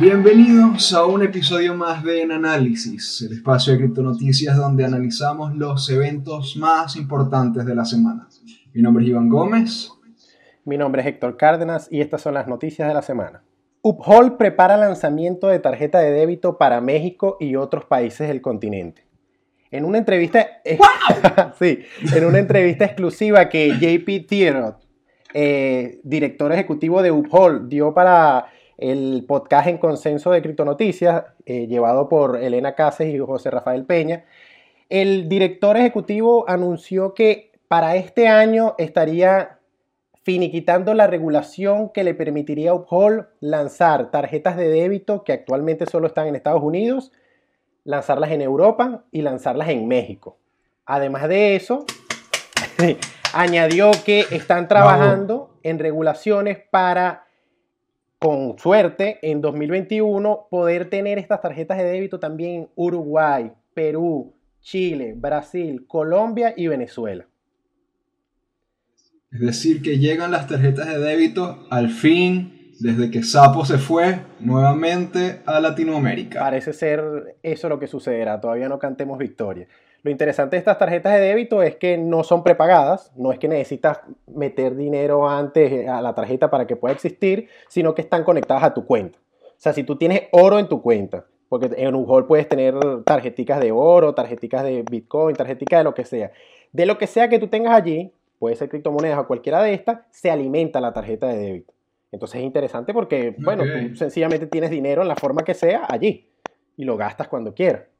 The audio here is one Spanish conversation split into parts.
Bienvenidos a un episodio más de En Análisis, el espacio de criptonoticias donde analizamos los eventos más importantes de la semana. Mi nombre es Iván Gómez. Mi nombre es Héctor Cárdenas y estas son las noticias de la semana. Uphold prepara lanzamiento de tarjeta de débito para México y otros países del continente. En una entrevista, sí, en una entrevista exclusiva que JP Thierot, eh, director ejecutivo de Uphold, dio para el podcast en consenso de Criptonoticias, eh, llevado por Elena Cases y José Rafael Peña, el director ejecutivo anunció que para este año estaría finiquitando la regulación que le permitiría a Uphold lanzar tarjetas de débito que actualmente solo están en Estados Unidos, lanzarlas en Europa y lanzarlas en México. Además de eso, añadió que están trabajando en regulaciones para con suerte, en 2021 poder tener estas tarjetas de débito también en Uruguay, Perú, Chile, Brasil, Colombia y Venezuela. Es decir, que llegan las tarjetas de débito al fin, desde que Sapo se fue nuevamente a Latinoamérica. Parece ser eso lo que sucederá, todavía no cantemos victoria. Lo interesante de estas tarjetas de débito es que no son prepagadas, no es que necesitas meter dinero antes a la tarjeta para que pueda existir, sino que están conectadas a tu cuenta. O sea, si tú tienes oro en tu cuenta, porque en un hall puedes tener tarjeticas de oro, tarjeticas de Bitcoin, tarjeticas de lo que sea. De lo que sea que tú tengas allí, puede ser criptomonedas o cualquiera de estas, se alimenta la tarjeta de débito. Entonces es interesante porque, bueno, tú sencillamente tienes dinero en la forma que sea allí y lo gastas cuando quieras.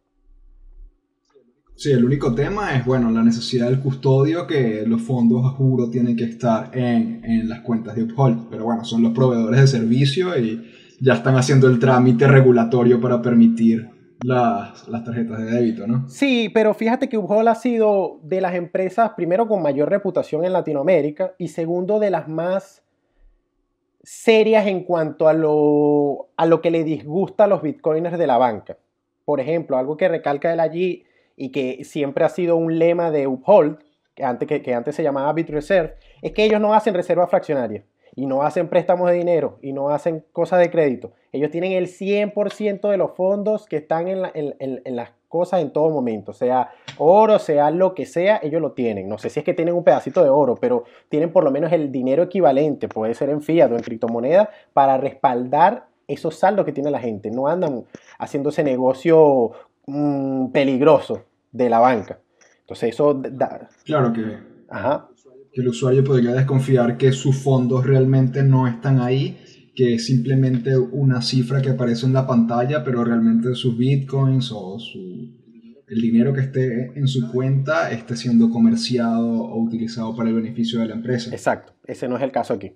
Sí, el único tema es, bueno, la necesidad del custodio, que los fondos a juro tienen que estar en, las cuentas de Uphold. Pero bueno, son los proveedores de servicio y ya están haciendo el trámite regulatorio para permitir las, tarjetas de débito, ¿no? Sí, pero fíjate que Uphold ha sido de las empresas, primero, con mayor reputación en Latinoamérica y segundo, de las más serias en cuanto a lo, a lo que le disgusta a los bitcoiners de la banca. Por ejemplo, algo que recalca él allí y que siempre ha sido un lema de Uphold, que antes, que, antes se llamaba BitReserve, es que ellos no hacen reserva fraccionaria y no hacen préstamos de dinero y no hacen cosas de crédito. Ellos tienen el 100% de los fondos que están en, las cosas en todo momento, sea oro, sea lo que sea, ellos lo tienen. No sé si es que tienen un pedacito de oro, pero tienen por lo menos el dinero equivalente, puede ser en fiat o en criptomoneda, para respaldar esos saldos que tiene la gente. No andan haciendo ese negocio Mm, peligroso de la banca. Entonces eso da... Claro que, que el usuario podría desconfiar que sus fondos realmente no están ahí, que es simplemente una cifra que aparece en la pantalla, pero realmente sus bitcoins o su, el dinero que esté en su cuenta esté siendo comerciado o utilizado para el beneficio de la empresa. Exacto, ese no es el caso aquí.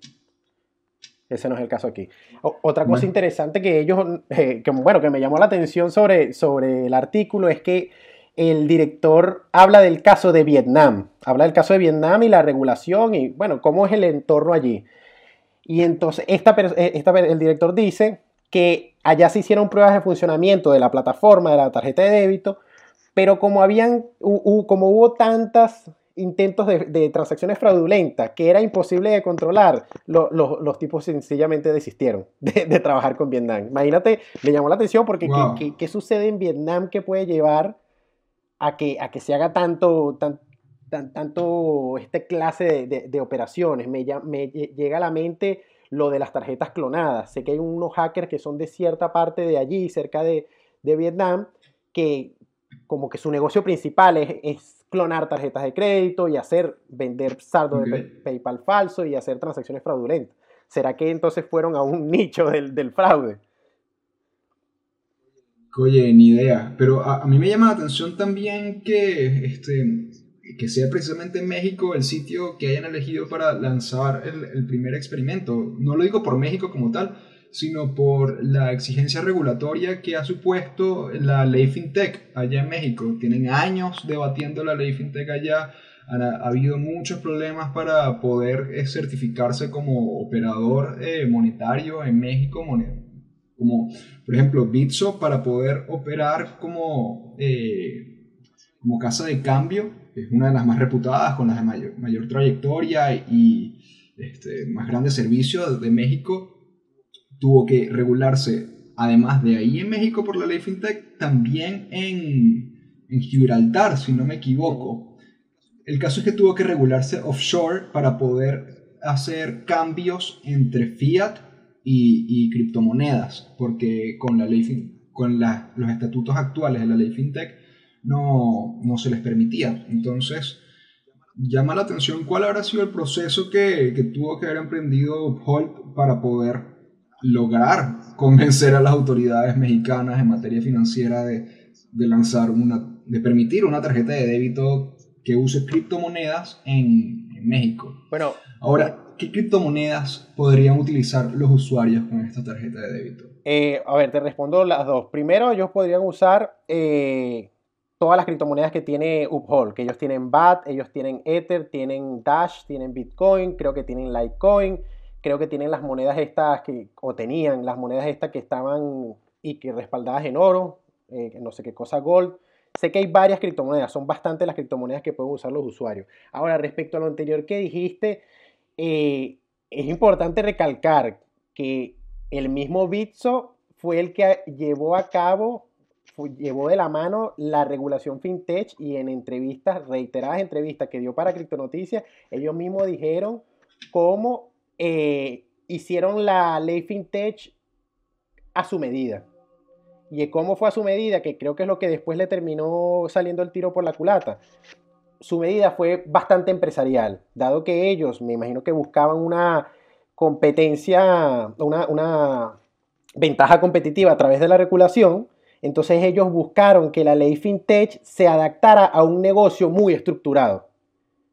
Ese no es el caso aquí. otra cosa interesante que ellos, eh, que, bueno, que me llamó la atención sobre, sobre el artículo es que el director habla del caso de Vietnam, habla del caso de Vietnam y la regulación y, bueno, cómo es el entorno allí. Y entonces, esta, eh, esta, el director dice que allá se hicieron pruebas de funcionamiento de la plataforma, de la tarjeta de débito, pero como, habían, como hubo tantas intentos de, transacciones fraudulentas que era imposible de controlar, los tipos sencillamente desistieron de, trabajar con Vietnam. Imagínate, me llamó la atención porque ¿qué, sucede en Vietnam que puede llevar a que, a que se haga tanto, tan, tanto este clase de, operaciones? Me, me llega a la mente lo de las tarjetas clonadas. Sé que hay unos hackers que son de cierta parte de allí, cerca de, Vietnam, que como que su negocio principal es clonar tarjetas de crédito y hacer, vender saldo de PayPal falso y hacer transacciones fraudulentas. ¿Será que entonces fueron a un nicho del, fraude? Oye, ni idea. Pero a, mí me llama la atención también que, este, que sea precisamente México el sitio que hayan elegido para lanzar el, el primer experimento. No lo digo por México como tal, sino por la exigencia regulatoria que ha supuesto la ley FinTech allá en México. Tienen años debatiendo la ley FinTech allá. Ha, habido muchos problemas para poder eh, certificarse como operador eh, monetario en México, como por ejemplo Bitso para poder operar como, eh, como casa de cambio, es una de las más reputadas, con la mayor, mayor trayectoria y este, más grande servicio de México tuvo que regularse además de ahí en México por la ley FinTech, también en, en Gibraltar, si no me equivoco. El caso es que tuvo que regularse offshore para poder hacer cambios entre fiat y, criptomonedas, porque con, la ley, con los estatutos actuales de la ley FinTech no, no se les permitía. Entonces, llama la atención cuál habrá sido el proceso que, que tuvo que haber emprendido Holt para poder lograr convencer a las autoridades mexicanas en materia financiera de, de, lanzar una, de permitir una tarjeta de débito que use criptomonedas en, en México. Bueno, ahora, ¿qué criptomonedas podrían utilizar los usuarios con esta tarjeta de débito? Eh, a ver, te respondo las dos. Primero, ellos podrían usar eh, todas las criptomonedas que tiene Uphold, que ellos tienen BAT, ellos tienen Ether, tienen Dash, tienen Bitcoin, creo que tienen Litecoin, creo que tienen las monedas estas que, o tenían las monedas estas que estaban y que respaldadas en oro, eh, no sé qué cosa, gold. Sé que hay varias criptomonedas, son bastantes las criptomonedas que pueden usar los usuarios. Ahora, respecto a lo anterior que dijiste, eh, es importante recalcar que el mismo Bitso fue el que llevó a cabo llevó de la mano la regulación fintech y en entrevistas, reiteradas entrevistas que dio para Criptonoticias, ellos mismos dijeron cómo eh, hicieron la ley fintech a su medida. Y cómo fue a su medida, que creo que es lo que después le terminó saliendo el tiro por la culata. Su medida fue bastante empresarial, dado que ellos, me imagino que buscaban una competencia, una, una ventaja competitiva a través de la regulación, entonces ellos buscaron que la ley FinTech se adaptara a un negocio muy estructurado,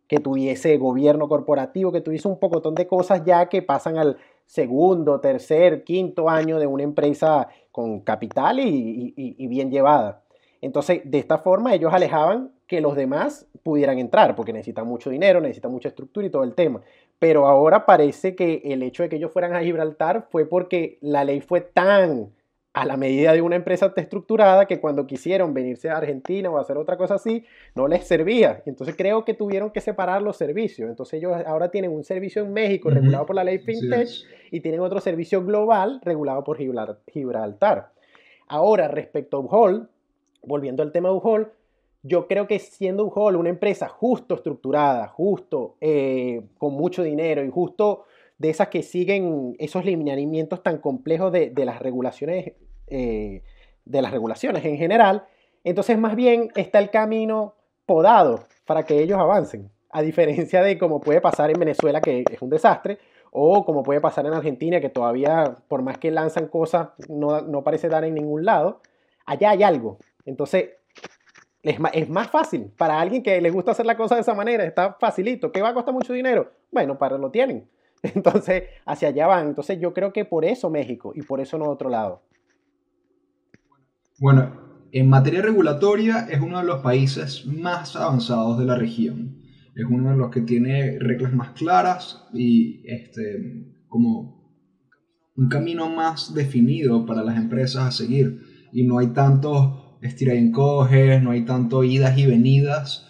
que tuviese gobierno corporativo, que tuviese un pocotón de cosas ya que pasan al segundo, tercer, quinto año de una empresa con capital y, bien llevada. Entonces, de esta forma ellos alejaban que los demás pudieran entrar, porque necesitan mucho dinero, necesitan mucha estructura y todo el tema. Pero ahora parece que el hecho de que ellos fueran a Gibraltar fue porque la ley fue tan a la medida de una empresa estructurada que cuando quisieron venirse a Argentina o hacer otra cosa así, no les servía. Entonces creo que tuvieron que separar los servicios. Entonces ellos ahora tienen un servicio en México regulado por la ley FinTech y tienen otro servicio global regulado por Gibraltar. Ahora, respecto a UHOL, volviendo al tema de UHOL, yo creo que siendo UHOL una empresa justo estructurada, justo, eh, con mucho dinero y justo de esas que siguen esos lineamientos tan complejos de, de las regulaciones eh, de las regulaciones en general, entonces más bien está el camino podado para que ellos avancen, a diferencia de como puede pasar en Venezuela, que es un desastre, o como puede pasar en Argentina, que todavía, por más que lanzan cosas, no, no parece dar en ningún lado, allá hay algo. Entonces, es más, es más, fácil. Para alguien que le gusta hacer la cosa de esa manera, está facilito. ¿Qué va a costar mucho dinero? Bueno, para lo tienen. Entonces, hacia allá van. Entonces, yo creo que por eso México y por eso no otro lado. Bueno, en materia regulatoria es uno de los países más avanzados de la región. Es uno de los que tiene reglas más claras y este, como un camino más definido para las empresas a seguir. Y no hay tantos estira y encoges, no hay tanto idas y venidas.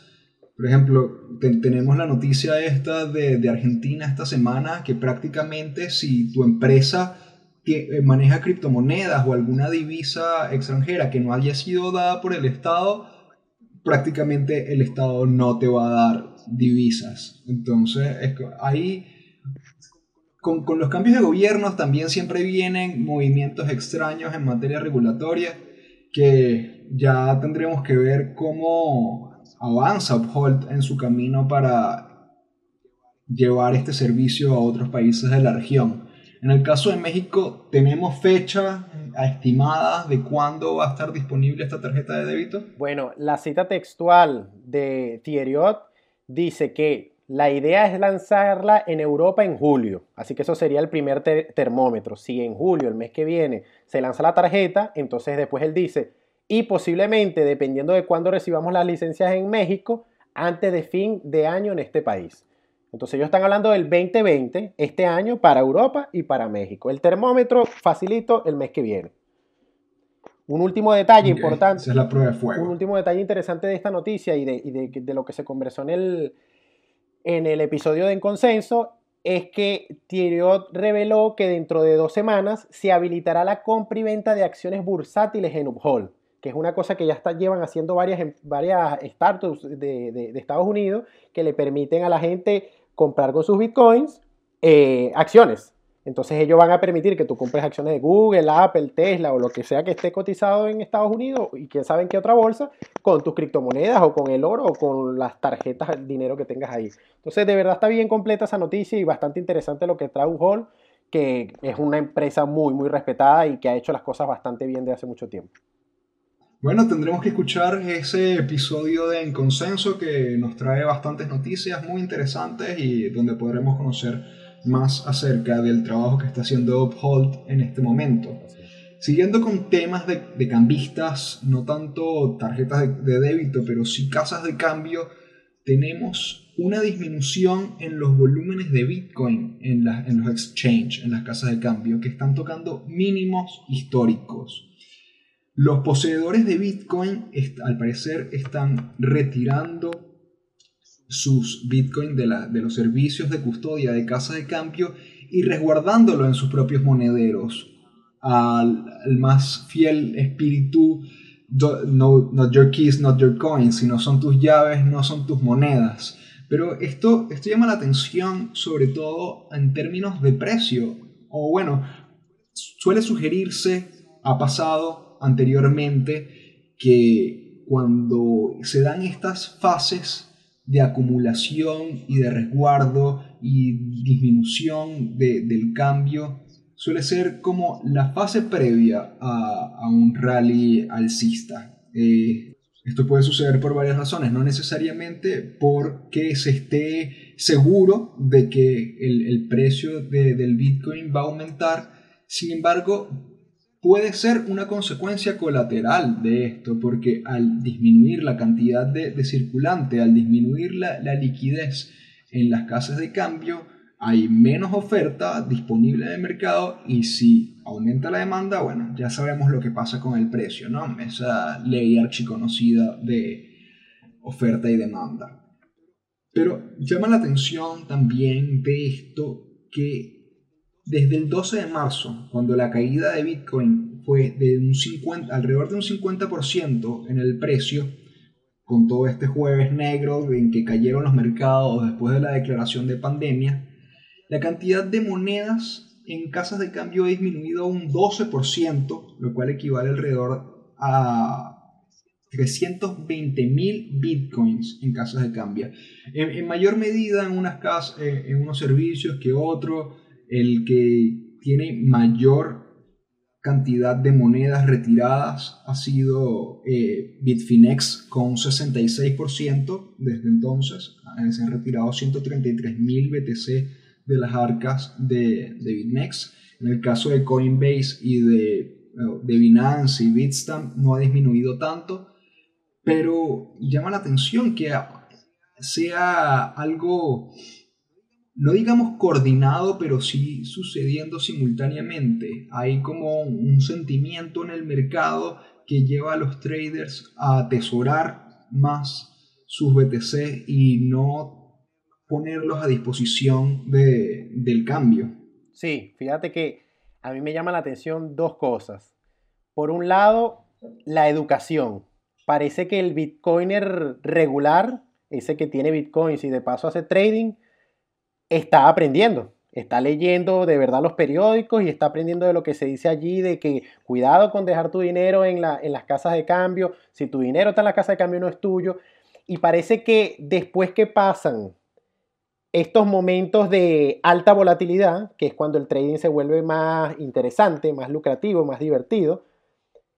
Por ejemplo, tenemos la noticia esta de, de Argentina esta semana que prácticamente si tu empresa que eh, maneja criptomonedas o alguna divisa extranjera que no haya sido dada por el Estado, prácticamente el Estado no te va a dar divisas. Entonces, ahí, con, con los cambios de gobiernos también siempre vienen movimientos extraños en materia regulatoria que ya tendremos que ver cómo avanza Uphold en su camino para llevar este servicio a otros países de la región. En el caso de México, ¿tenemos fecha estimada de cuándo va a estar disponible esta tarjeta de débito? Bueno, la cita textual de Thierryot dice que la idea es lanzarla en Europa en julio, así que eso sería el primer termómetro. Si en julio, el mes que viene, se lanza la tarjeta, entonces después él dice, y posiblemente, dependiendo de cuándo recibamos las licencias en México, antes de fin de año en este país. Entonces ellos están hablando del 2020, este año, para Europa y para México. El termómetro facilito el mes que viene. Un último detalle importante. Esa es la prueba de fuego. Un último detalle interesante de esta noticia y de, lo que se conversó en el, en el episodio de En Consenso es que Thiriot reveló que dentro de dos semanas se habilitará la compra y venta de acciones bursátiles en Uphold, que es una cosa que ya está, llevan haciendo varias, em, varias startups de, de, Estados Unidos que le permiten a la gente comprar con sus bitcoins eh, acciones. Entonces ellos van a permitir que tú compres acciones de Google, Apple, Tesla o lo que sea que esté cotizado en Estados Unidos y quién sabe en qué otra bolsa con tus criptomonedas o con el oro o con las tarjetas, el dinero que tengas ahí. Entonces de verdad está bien completa esa noticia y bastante interesante lo que trae Hall, que es una empresa muy muy respetada y que ha hecho las cosas bastante bien de hace mucho tiempo. Bueno, tendremos que escuchar ese episodio de En Consenso que nos trae bastantes noticias muy interesantes y donde podremos conocer más acerca del trabajo que está haciendo Uphold en este momento. Siguiendo con temas de, cambistas, no tanto tarjetas de, débito, pero sí casas de cambio, tenemos una disminución en los volúmenes de Bitcoin en, en los exchanges, en las casas de cambio, que están tocando mínimos históricos. Los poseedores de Bitcoin, al parecer, están retirando sus Bitcoin de, los servicios de custodia de casa de cambio y resguardándolo en sus propios monederos al, más fiel espíritu no, not your keys, not your coins, sino son tus llaves, no son tus monedas. Pero esto, esto llama la atención sobre todo en términos de precio. O bueno, suele sugerirse, ha pasado anteriormente, que cuando se dan estas fases de acumulación y de resguardo y disminución del cambio suele ser como la fase previa a, un rally alcista. Eh, esto puede suceder por varias razones, no necesariamente porque se esté seguro de que el, precio del Bitcoin va a aumentar, sin embargo, puede ser una consecuencia colateral de esto, porque al disminuir la cantidad de, circulante, al disminuir la, liquidez en las casas de cambio, hay menos oferta disponible en el mercado y si aumenta la demanda, bueno, ya sabemos lo que pasa con el precio, ¿no? Esa ley archiconocida de oferta y demanda. Pero llama la atención también de esto que desde el 12 de marzo, cuando la caída de Bitcoin fue de un 50, alrededor de un 50% en el precio, con todo este jueves negro en que cayeron los mercados después de la declaración de pandemia, la cantidad de monedas en casas de cambio ha disminuido un 12%, lo cual equivale alrededor a 320 mil bitcoins en casas de cambio. En, mayor medida en, unas casas, eh, en unos servicios que otros el que tiene mayor cantidad de monedas retiradas ha sido eh, Bitfinex con 66% desde entonces. Eh, se han retirado 133.000 BTC de las arcas de, de Bitmex. En el caso de Coinbase y de, eh, de Binance y Bitstamp no ha disminuido tanto, pero llama la atención que sea algo no digamos coordinado, pero sí sucediendo simultáneamente. Hay como un sentimiento en el mercado que lleva a los traders a atesorar más sus BTC y no ponerlos a disposición del cambio. Sí, fíjate que a mí me llama la atención dos cosas. Por un lado, la educación. Parece que el bitcoiner regular, ese que tiene bitcoins y de paso hace trading, está aprendiendo, está leyendo de verdad los periódicos y está aprendiendo de lo que se dice allí, de que cuidado con dejar tu dinero en, la, en las casas de cambio, si tu dinero está en la casa de cambio no es tuyo. Y parece que después que pasan estos momentos de alta volatilidad, que es cuando el trading se vuelve más interesante, más lucrativo, más divertido,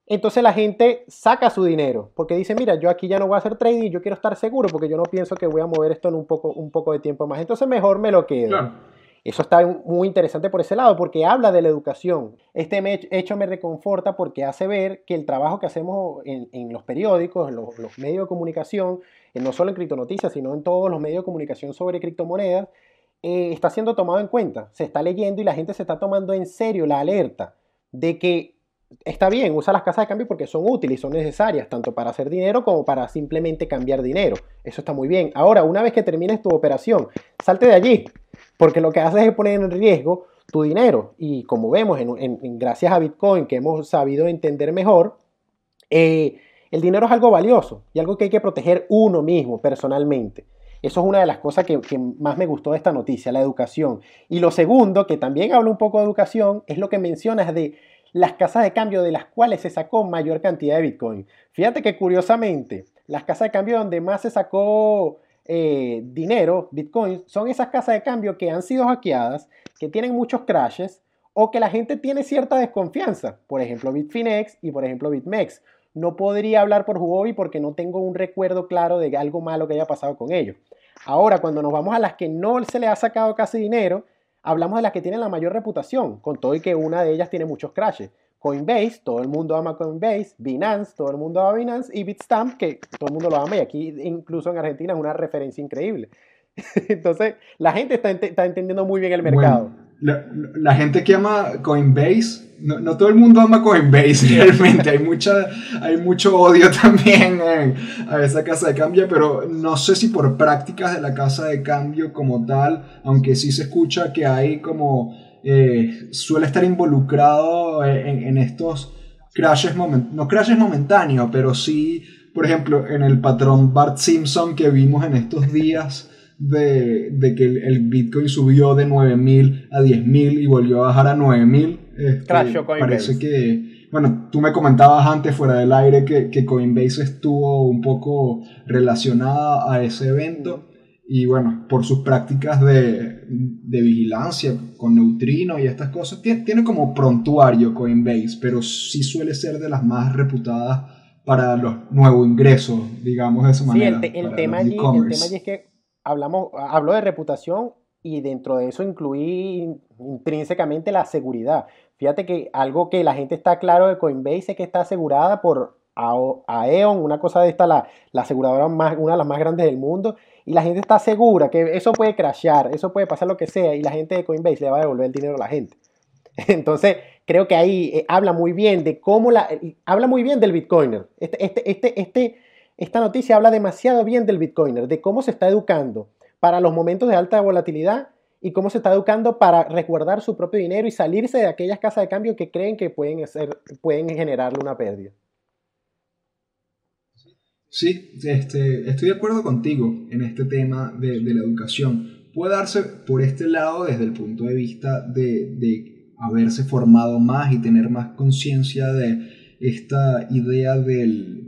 entonces la gente saca su dinero porque dice, mira, yo aquí ya no voy a hacer trading, yo quiero estar seguro porque yo no pienso que voy a mover esto en un poco, un poco de tiempo más. Entonces mejor me lo quedo. Eso está muy interesante por ese lado porque habla de la educación. Este hecho me reconforta porque hace ver que el trabajo que hacemos en, los periódicos, en los, medios de comunicación, no solo en Criptonoticias, sino en todos los medios de comunicación sobre criptomonedas, eh, está siendo tomado en cuenta. Se está leyendo y la gente se está tomando en serio la alerta de que está bien, usa las casas de cambio porque son útiles son necesarias, tanto para hacer dinero como para simplemente cambiar dinero. Eso está muy bien. Ahora, una vez que termines tu operación, salte de allí. porque lo que hace es poner en riesgo tu dinero. Y como vemos, en, gracias a Bitcoin, que hemos sabido entender mejor, eh, el dinero es algo valioso y algo que hay que proteger uno mismo personalmente. Eso es una de las cosas que, que, más me gustó de esta noticia, la educación. Y lo segundo, que también habla un poco de educación, es lo que mencionas de las casas de cambio de las cuales se sacó mayor cantidad de Bitcoin. Fíjate que curiosamente, las casas de cambio donde más se sacó eh, dinero, Bitcoin, son esas casas de cambio que han sido hackeadas, que tienen muchos crashes o que la gente tiene cierta desconfianza. Por ejemplo, Bitfinex y por ejemplo BitMEX. No podría hablar por Huobi porque no tengo un recuerdo claro de algo malo que haya pasado con ellos. Ahora, cuando nos vamos a las que no se le ha sacado casi dinero, hablamos de las que tienen la mayor reputación, con todo y que una de ellas tiene muchos crashes. Coinbase, todo el mundo ama Coinbase, Binance, todo el mundo ama Binance, y Bitstamp, que todo el mundo lo ama, y aquí incluso en Argentina es una referencia increíble. Entonces, la gente está, está, entendiendo muy bien el mercado. La, gente que ama Coinbase, no, todo el mundo ama Coinbase realmente, hay, mucha, hay mucho odio también a esa casa de cambio, pero no sé si por prácticas de la casa de cambio como tal, aunque sí se escucha que hay como eh, suele estar involucrado en, estos crashes, no crashes momentáneos, pero sí, por ejemplo, en el patrón Bart Simpson que vimos en estos días de, que el, Bitcoin subió de 9.000 a 10.000 y volvió a bajar a 9.000. Este, parece que, bueno, tú me comentabas antes fuera del aire que, que Coinbase estuvo un poco relacionada a ese evento y bueno, por sus prácticas de, vigilancia con neutrino y estas cosas, tiene, como prontuario Coinbase, pero sí suele ser de las más reputadas para los nuevos ingresos, digamos de esa manera. Sí, el, tema allí, el tema es que hablamos, hablo de reputación y dentro de eso incluí intrínsecamente la seguridad. Fíjate que algo que la gente está claro de Coinbase es que está asegurada por Aeon, una cosa de esta, la, la aseguradora más, una de las más grandes del mundo, y la gente está segura que eso puede crashear, eso puede pasar lo que sea, y la gente de Coinbase le va a devolver el dinero a la gente. Entonces, creo que ahí eh, habla muy bien de cómo la. Habla muy bien del Bitcoiner. Este, este, este, este, esta noticia habla demasiado bien del Bitcoiner, de cómo se está educando para los momentos de alta volatilidad y cómo se está educando para resguardar su propio dinero y salirse de aquellas casas de cambio que creen que pueden, hacer, pueden generarle una pérdida. Sí, este, estoy de acuerdo contigo en este tema de, la educación. Puede darse por este lado desde el punto de vista de, haberse formado más y tener más conciencia de esta idea del,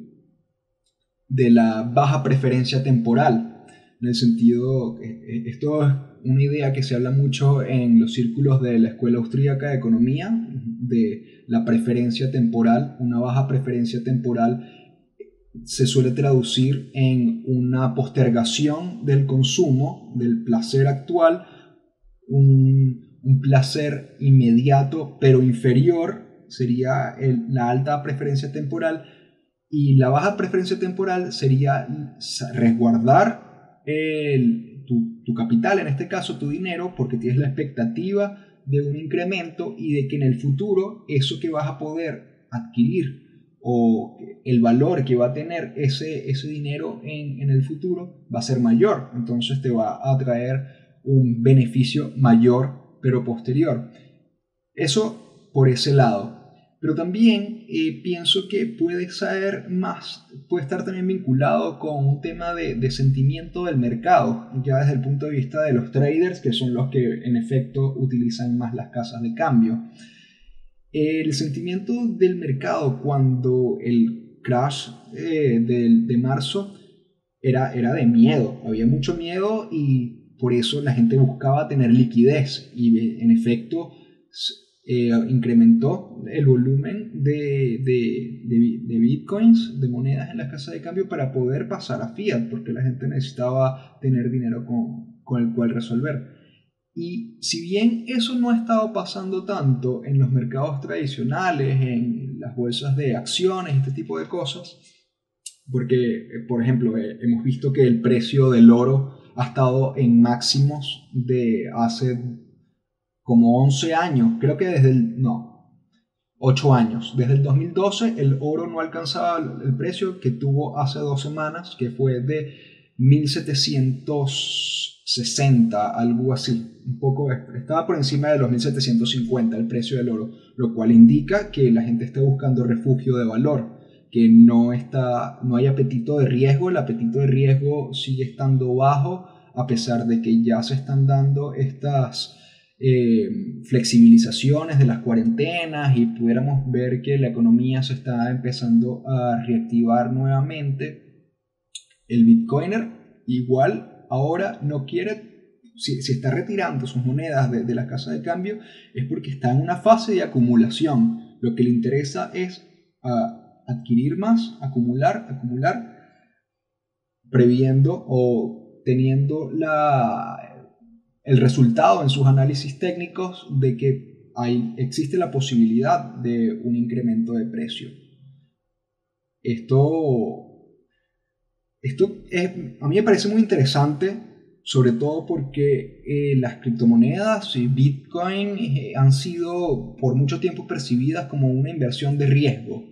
de la baja preferencia temporal. En el sentido, esto es una idea que se habla mucho en los círculos de la Escuela Austríaca de Economía, de la preferencia temporal, una baja preferencia temporal se suele traducir en una postergación del consumo, del placer actual, un, placer inmediato pero inferior sería la alta preferencia temporal y la baja preferencia temporal sería resguardar tu, tu capital, en este caso tu dinero, porque tienes la expectativa de un incremento y de que en el futuro eso que vas a poder adquirir o el valor que va a tener ese, ese dinero en, el futuro va a ser mayor. Entonces te va a traer un beneficio mayor, pero posterior. Eso por ese lado. Pero también eh, pienso que puede ser más, puede estar también vinculado con un tema de, de, sentimiento del mercado, ya desde el punto de vista de los traders, que son los que en efecto utilizan más las casas de cambio. El sentimiento del mercado cuando el crash eh, de, marzo era, era de miedo, había mucho miedo y por eso la gente buscaba tener liquidez y en efecto eh, incrementó el volumen de, de, bitcoins, de monedas en la casa de cambio para poder pasar a fiat, porque la gente necesitaba tener dinero con, con el cual resolver. Y si bien eso no ha estado pasando tanto en los mercados tradicionales, en las bolsas de acciones, este tipo de cosas, porque, por ejemplo, eh, hemos visto que el precio del oro ha estado en máximos de hace como 11 años, creo que desde el, no, 8 años. Desde el 2012 el oro no alcanzaba el precio que tuvo hace dos semanas, que fue de 1700 60, algo así. Un poco, estaba por encima de los 1750 el precio del oro, lo cual indica que la gente está buscando refugio de valor, que no, está, no hay apetito de riesgo, el apetito de riesgo sigue estando bajo a pesar de que ya se están dando estas eh, flexibilizaciones de las cuarentenas y pudiéramos ver que la economía se está empezando a reactivar nuevamente, el bitcoiner igual ahora no quiere, si, está retirando sus monedas de, la casa de cambio, es porque está en una fase de acumulación. Lo que le interesa es ah, adquirir más, acumular, acumular, previendo o teniendo la, el resultado en sus análisis técnicos de que hay, existe la posibilidad de un incremento de precio. Esto, esto a mí me parece muy interesante, sobre todo porque eh, las criptomonedas y Bitcoin eh, han sido por mucho tiempo percibidas como una inversión de riesgo.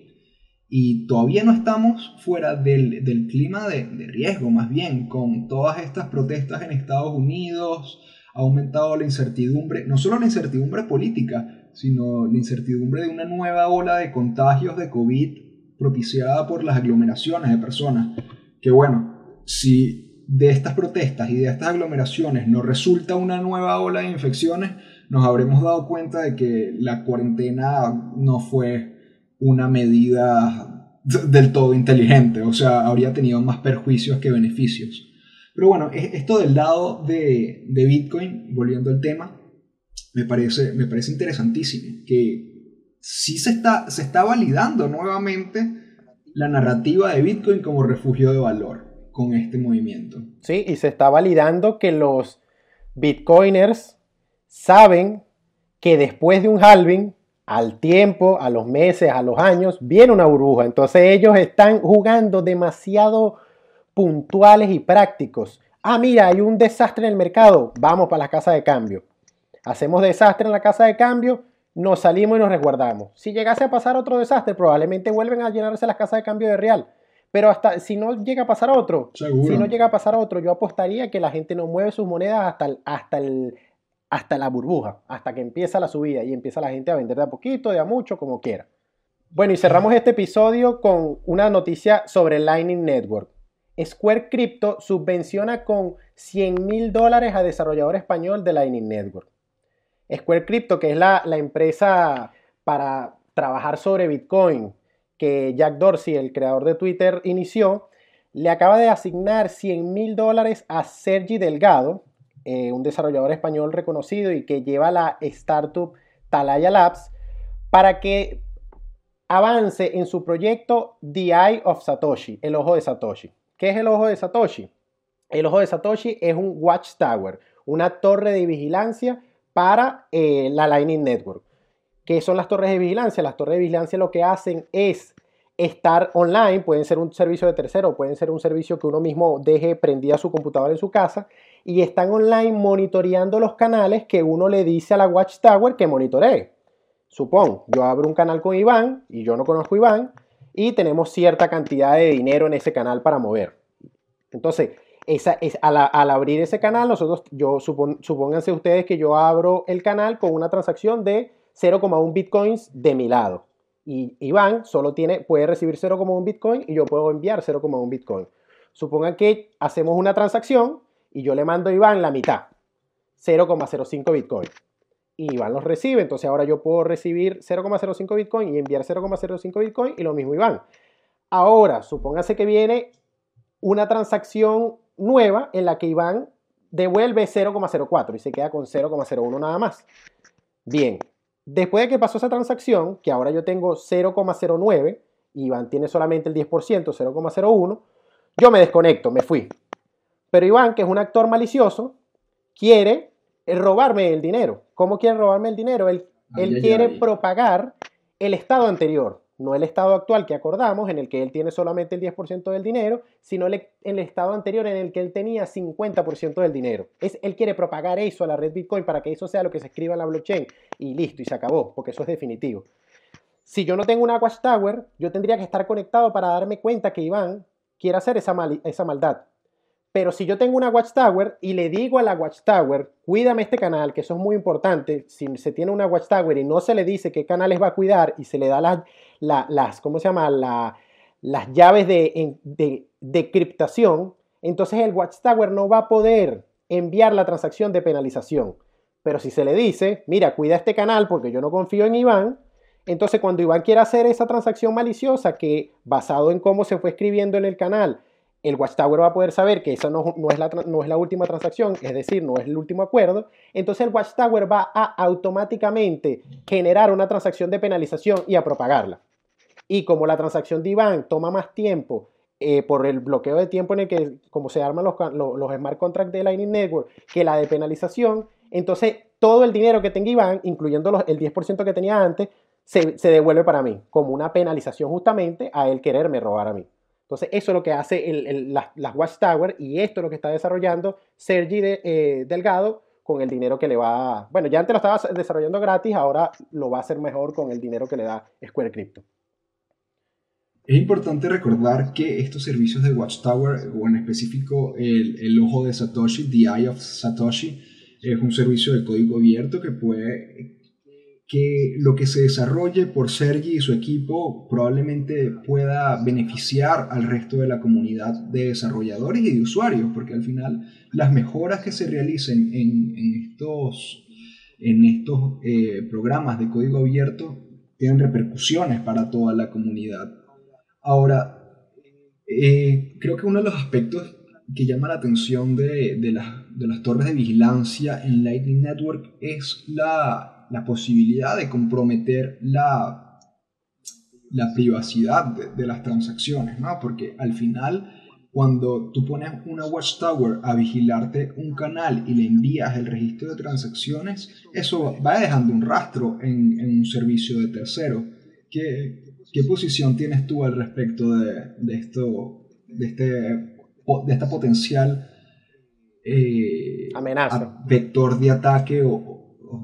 Y todavía no estamos fuera del, clima de, de, riesgo, más bien, con todas estas protestas en Estados Unidos, ha aumentado la incertidumbre, no solo la incertidumbre política, sino la incertidumbre de una nueva ola de contagios de COVID propiciada por las aglomeraciones de personas. Que bueno, si de estas protestas y de estas aglomeraciones no resulta una nueva ola de infecciones, nos habremos dado cuenta de que la cuarentena no fue una medida del todo inteligente, o sea, habría tenido más perjuicios que beneficios. Pero bueno, esto del lado de, Bitcoin, volviendo al tema, me parece, me parece interesantísimo, que sí se está, se está validando nuevamente la narrativa de Bitcoin como refugio de valor con este movimiento. Sí, y se está validando que los Bitcoiners saben que después de un halving, al tiempo, a los meses, a los años, viene una burbuja. Entonces ellos están jugando demasiado puntuales y prácticos. Ah, mira, hay un desastre en el mercado, vamos para la casa de cambio. Hacemos desastre en la casa de cambio, nos salimos y nos resguardamos. Si llegase a pasar otro desastre, probablemente vuelven a llenarse las casas de cambio de real. Pero hasta si no llega a pasar otro, si no llega a pasar otro, yo apostaría que la gente no mueve sus monedas hasta, hasta, el, hasta la burbuja, hasta que empieza la subida y empieza la gente a vender de a poquito, de a mucho, como quiera. Bueno, y cerramos este episodio con una noticia sobre Lightning Network. Square Crypto subvenciona con 100 mil dólares a desarrollador español de Lightning Network. Square Crypto, que es la, empresa para trabajar sobre Bitcoin que Jack Dorsey, el creador de Twitter, inició, le acaba de asignar 100 mil dólares a Sergi Delgado, eh, un desarrollador español reconocido y que lleva la startup Talaya Labs, para que avance en su proyecto The Eye of Satoshi, el ojo de Satoshi. ¿Qué es el ojo de Satoshi? El ojo de Satoshi es un watchtower, una torre de vigilancia para eh, la Lightning Network. ¿Qué son las torres de vigilancia? Las torres de vigilancia lo que hacen es estar online, pueden ser un servicio de tercero, pueden ser un servicio que uno mismo deje prendida su computadora en su casa y están online monitoreando los canales que uno le dice a la Watchtower que monitoree. Supón, yo abro un canal con Iván y yo no conozco Iván, y tenemos cierta cantidad de dinero en ese canal para mover. Entonces, esa es, al, abrir ese canal, nosotros, yo supónganse ustedes que yo abro el canal con una transacción de 0,1 bitcoins de mi lado. Y Iván solo tiene, puede recibir 0,1 bitcoin y yo puedo enviar 0,1 bitcoin. Supongan que hacemos una transacción y yo le mando a Iván la mitad, 0,05 bitcoin y Iván los recibe. Entonces ahora yo puedo recibir 0,05 Bitcoin y enviar 0,05 Bitcoin y lo mismo Iván. Ahora, supóngase que viene una transacción nueva en la que Iván devuelve 0,04 y se queda con 0,01 nada más. Bien, después de que pasó esa transacción, que ahora yo tengo 0,09, Iván tiene solamente el 10%, 0,01, yo me desconecto, me fui. Pero Iván, que es un actor malicioso, quiere robarme el dinero. ¿Cómo quiere robarme el dinero? Él, él quiere propagar el estado anterior, no el estado actual que acordamos, en el que él tiene solamente el 10% del dinero, sino el, el, estado anterior en el que él tenía 50% del dinero. Es, él quiere propagar eso a la red Bitcoin para que eso sea lo que se escriba en la blockchain y listo, y se acabó, porque eso es definitivo. Si yo no tengo una Watchtower, yo tendría que estar conectado para darme cuenta que Iván quiere hacer esa, esa maldad. Pero si yo tengo una Watchtower y le digo a la Watchtower, cuídame este canal, que eso es muy importante, si se tiene una Watchtower y no se le dice qué canales va a cuidar y se le da las, las ¿cómo se llama? las llaves de, de, de criptación, entonces el Watchtower no va a poder enviar la transacción de penalización. Pero si se le dice, mira, cuida este canal porque yo no confío en Iván, entonces cuando Iván quiera hacer esa transacción maliciosa que basado en cómo se fue escribiendo en el canal, el Watchtower va a poder saber que esa no, es la, última transacción, es decir, no es el último acuerdo, entonces el Watchtower va a automáticamente generar una transacción de penalización y a propagarla. Y como la transacción de Iván toma más tiempo eh, por el bloqueo de tiempo en el que, como se arman los, los, smart contracts de Lightning Network, que la de penalización, entonces todo el dinero que tenga Iván, incluyendo los, el 10% que tenía antes, se, se, devuelve para mí, como una penalización justamente a él quererme robar a mí. Entonces, eso es lo que hace las, las, Watchtower y esto es lo que está desarrollando Sergi eh, Delgado con el dinero que le va. Bueno, ya antes lo estaba desarrollando gratis, ahora lo va a hacer mejor con el dinero que le da Square Crypto. Es importante recordar que estos servicios de Watchtower, o en específico el ojo de Satoshi, The Eye of Satoshi, es un servicio de código abierto que puede que lo que se desarrolle por Sergi y su equipo probablemente pueda beneficiar al resto de la comunidad de desarrolladores y de usuarios, porque al final las mejoras que se realicen en, estos, en estos eh, programas de código abierto tienen repercusiones para toda la comunidad. Ahora, eh, creo que uno de los aspectos que llama la atención de, de, de las torres de vigilancia en Lightning Network es la la posibilidad de comprometer la, la privacidad de, las transacciones, ¿no? Porque al final, cuando tú pones una watchtower a vigilarte un canal y le envías el registro de transacciones, eso va dejando un rastro en, un servicio de tercero. ¿Qué, ¿Qué, posición tienes tú al respecto de, de esto, de, este, de esta potencial eh, amenaza, vector de ataque o,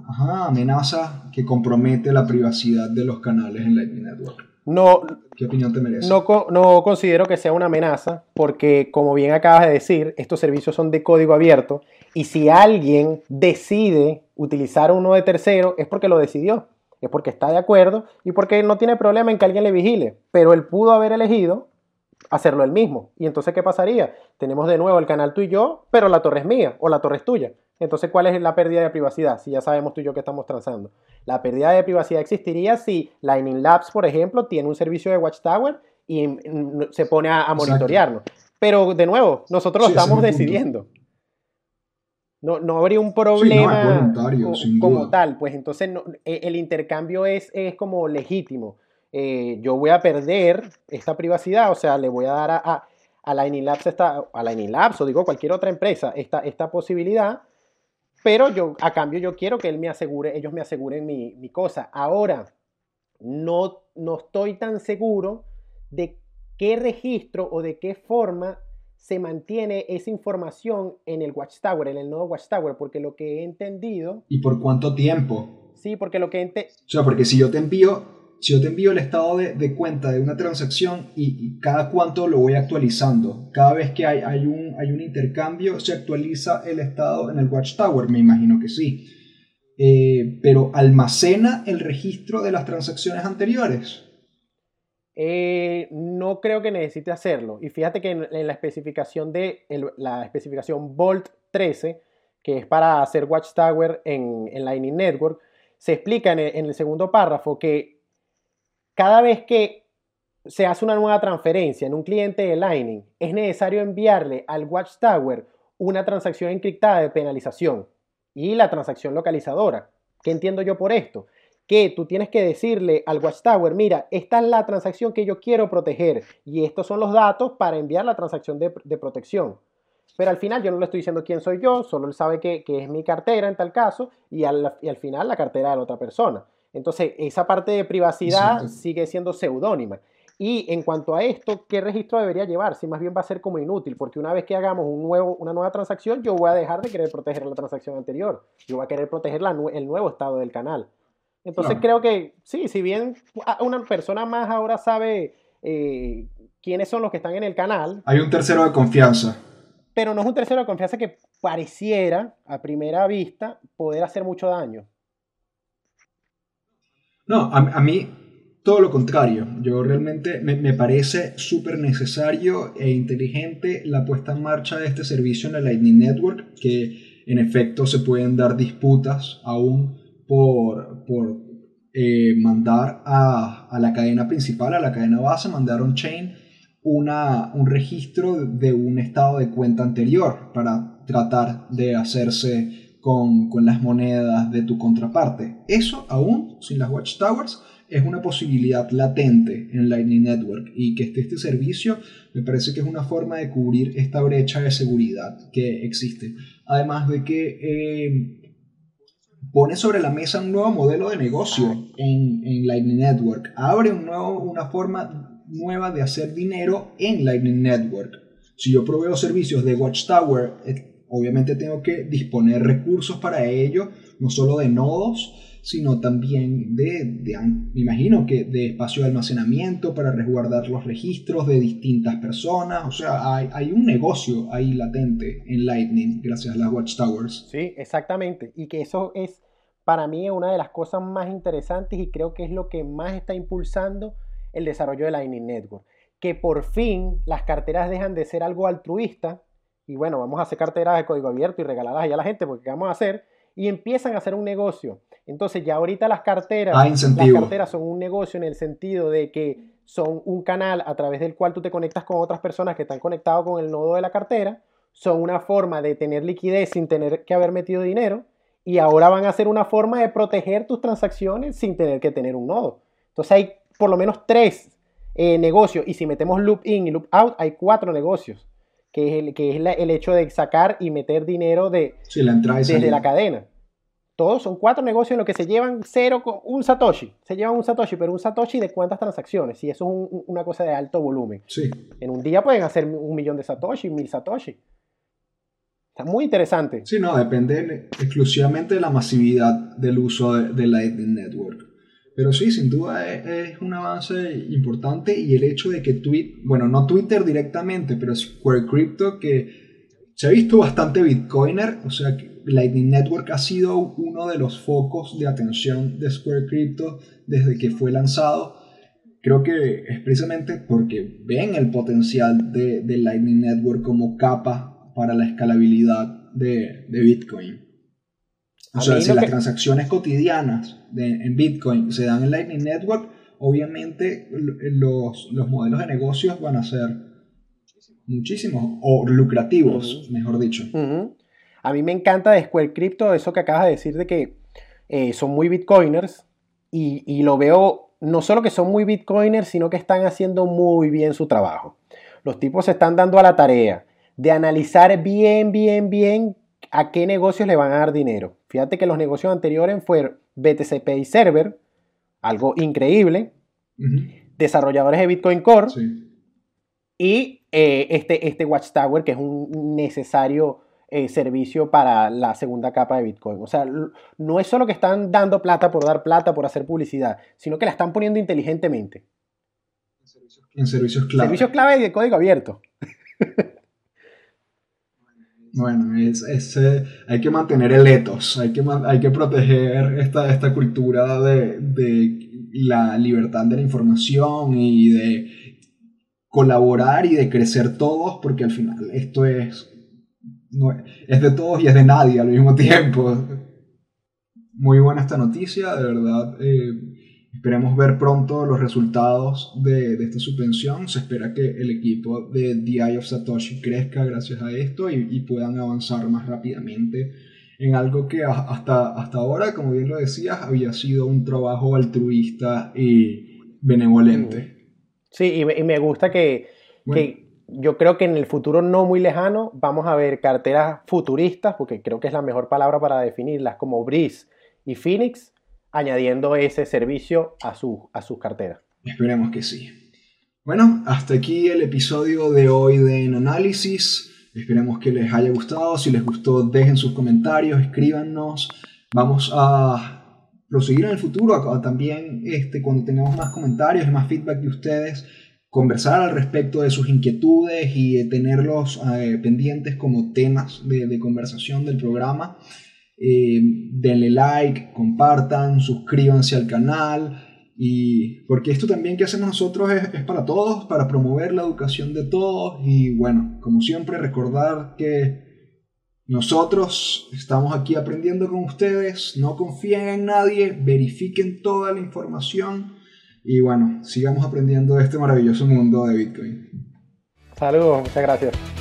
ajá, amenaza que compromete la privacidad de los canales en Lightning Network. No, ¿Qué opinión te merece? No, no considero que sea una amenaza porque, como bien acabas de decir, estos servicios son de código abierto y si alguien decide utilizar uno de tercero es porque lo decidió, es porque está de acuerdo y porque no tiene problema en que alguien le vigile, pero él pudo haber elegido hacerlo él mismo. ¿Y entonces qué pasaría? Tenemos de nuevo el canal tú y yo, pero la torre es mía o la torre es tuya. Entonces, ¿cuál es la pérdida de privacidad? Si ya sabemos tú y yo que estamos transando. La pérdida de privacidad existiría si Lightning Labs, por ejemplo, tiene un servicio de Watchtower y se pone a, monitorearlo. Pero, de nuevo, nosotros lo estamos decidiendo. No, no, habría un problema como, tal. Pues entonces e, el intercambio es, es como legítimo. Eh, yo voy a perder esta privacidad, o sea, le voy a dar a, a, Lightning Labs, esta, a Lightning Labs o digo cualquier otra empresa esta, esta posibilidad pero yo, a cambio, yo quiero que él me asegure, ellos me aseguren mi, cosa. Ahora, no, no estoy tan seguro de qué registro o de qué forma se mantiene esa información en el Watchtower, en el nuevo Watchtower, porque lo que he entendido... ¿Y por cuánto tiempo? Sí, porque lo que he entendido... O sea, porque si yo te envío si yo te envío el estado de, cuenta de una transacción y, cada cuánto lo voy actualizando, cada vez que hay, hay, un, hay un intercambio, se actualiza el estado en el Watchtower, me imagino que sí. Eh, pero almacena el registro de las transacciones anteriores. Eh, no creo que necesite hacerlo. Y fíjate que en, la especificación de la especificación Bolt 13, que es para hacer Watchtower en, en Lightning Network, se explica en el segundo párrafo que cada vez que se hace una nueva transferencia en un cliente de Lightning, es necesario enviarle al Watchtower una transacción encriptada de penalización y la transacción localizadora. ¿Qué entiendo yo por esto? Que tú tienes que decirle al Watchtower, mira, esta es la transacción que yo quiero proteger y estos son los datos para enviar la transacción de, protección. Pero al final yo no le estoy diciendo quién soy yo, solo él sabe que, es mi cartera en tal caso y al, y al final la cartera de la otra persona. Entonces, esa parte de privacidad sigue siendo seudónima. Y en cuanto a esto, ¿qué registro debería llevar? Si más bien va a ser como inútil, porque una vez que hagamos un nuevo, una nueva transacción, yo voy a dejar de querer proteger la transacción anterior. Yo voy a querer proteger el nuevo estado del canal. Entonces creo que sí, si bien una persona más ahora sabe eh, quiénes son los que están en el canal. Hay un tercero de confianza. pero no es un tercero de confianza que pareciera, a primera vista, poder hacer mucho daño. No, a, mí todo lo contrario. Yo realmente me, me parece súper necesario e inteligente la puesta en marcha de este servicio en la Lightning Network, que en efecto se pueden dar disputas aún por, por eh, mandar a, a, la cadena principal, a la cadena base, mandar on-chain una, un registro de un estado de cuenta anterior para tratar de hacerse con, con las monedas de tu contraparte. Eso aún sin las watchtowers es una posibilidad latente en Lightning Network y que esté este servicio me parece que es una forma de cubrir esta brecha de seguridad que existe. Además de que eh, pone sobre la mesa un nuevo modelo de negocio en, en Lightning Network, abre un nuevo, una forma nueva de hacer dinero en Lightning Network. Si yo proveo servicios de Watchtower, obviamente tengo que disponer recursos para ello, no solo de nodos, sino también de, me imagino que de espacio de almacenamiento para resguardar los registros de distintas personas. O sea, hay, hay, un negocio ahí latente en Lightning gracias a las Watchtowers. Sí, exactamente. Y que eso es para mí una de las cosas más interesantes y creo que es lo que más está impulsando el desarrollo de Lightning Network. Que por fin las carteras dejan de ser algo altruista y bueno, vamos a hacer carteras de código abierto y regalarlas allá a la gente porque ¿qué vamos a hacer? Y empiezan a hacer un negocio. Entonces ya ahorita las carteras, las carteras son un negocio en el sentido de que son un canal a través del cual tú te conectas con otras personas que están conectados con el nodo de la cartera, son una forma de tener liquidez sin tener que haber metido dinero y ahora van a ser una forma de proteger tus transacciones sin tener que tener un nodo. Entonces hay por lo menos tres eh, negocios y si metemos loop in y loop out hay cuatro negocios, que es el, que es el hecho de sacar y meter dinero de, desde la cadena. Todos son cuatro negocios en los que se llevan cero con un Satoshi. Se llevan un Satoshi, pero un Satoshi de cuántas transacciones. Y eso es una cosa de alto volumen. Sí. En un día pueden hacer un millón de Satoshi, mil Satoshi. Está muy interesante. Sí, no, depende exclusivamente de la masividad del uso de, Lightning Network. Pero sí, sin duda es, un avance importante y el hecho de que Twitter, bueno, no Twitter directamente, pero Square Crypto, que se ha visto bastante Bitcoiner, o sea, Lightning Network ha sido uno de los focos de atención de Square Crypto desde que fue lanzado. Creo que es precisamente porque ven el potencial de, de Lightning Network como capa para la escalabilidad de, Bitcoin. O sea, si las transacciones cotidianas en Bitcoin se dan en Lightning Network, obviamente los, modelos de negocios van a ser muchísimos o lucrativos, mejor dicho. A mí me encanta de Square Crypto eso que acabas de decir de que eh, son muy bitcoiners y, y, lo veo no solo que son muy bitcoiners, sino que están haciendo muy bien su trabajo. Los tipos se están dando a la tarea de analizar bien, bien, bien a qué negocios le van a dar dinero. Fíjate que los negocios anteriores fueron BTC Pay Server, algo increíble, desarrolladores de Bitcoin Core y eh, este, este Watchtower, que es un necesario eh, servicio para la segunda capa de Bitcoin. O sea, no es solo que están dando plata por dar plata, por hacer publicidad, sino que la están poniendo inteligentemente. En servicios clave. Servicios clave y de código abierto. Bueno, es, eh, hay que mantener el ethos, hay que, hay que proteger esta, esta cultura de, de, la libertad de la información y de colaborar y de crecer todos, porque al final esto es, es de todos y es de nadie al mismo tiempo. Muy buena esta noticia, de verdad. Eh, Esperemos ver pronto los resultados de, esta subvención. Se espera que el equipo de The Eye of Satoshi crezca gracias a esto y, puedan avanzar más rápidamente en algo que hasta, hasta ahora, como bien lo decías, había sido un trabajo altruista y benevolente. Sí, y me, gusta que, que yo creo que en el futuro no muy lejano vamos a ver carteras futuristas, porque creo que es la mejor palabra para definirlas, como Breeze y Phoenix, añadiendo ese servicio a, su, a sus carteras. Esperemos que sí. Bueno, hasta aquí el episodio de hoy de En Análisis. Esperemos que les haya gustado. Si les gustó, dejen sus comentarios, escríbanos. Vamos a proseguir en el futuro también este, cuando tengamos más comentarios más feedback de ustedes conversar al respecto de sus inquietudes y tenerlos eh, pendientes como temas de, conversación del programa. Eh, denle like, compartan, suscríbanse al canal. Y porque esto también que hacemos nosotros es, es, para todos, para promover la educación de todos. Y bueno, como siempre, recordar que nosotros estamos aquí aprendiendo con ustedes. No confíen en nadie, verifiquen toda la información y bueno, sigamos aprendiendo de este maravilloso mundo de Bitcoin. Saludos, muchas gracias.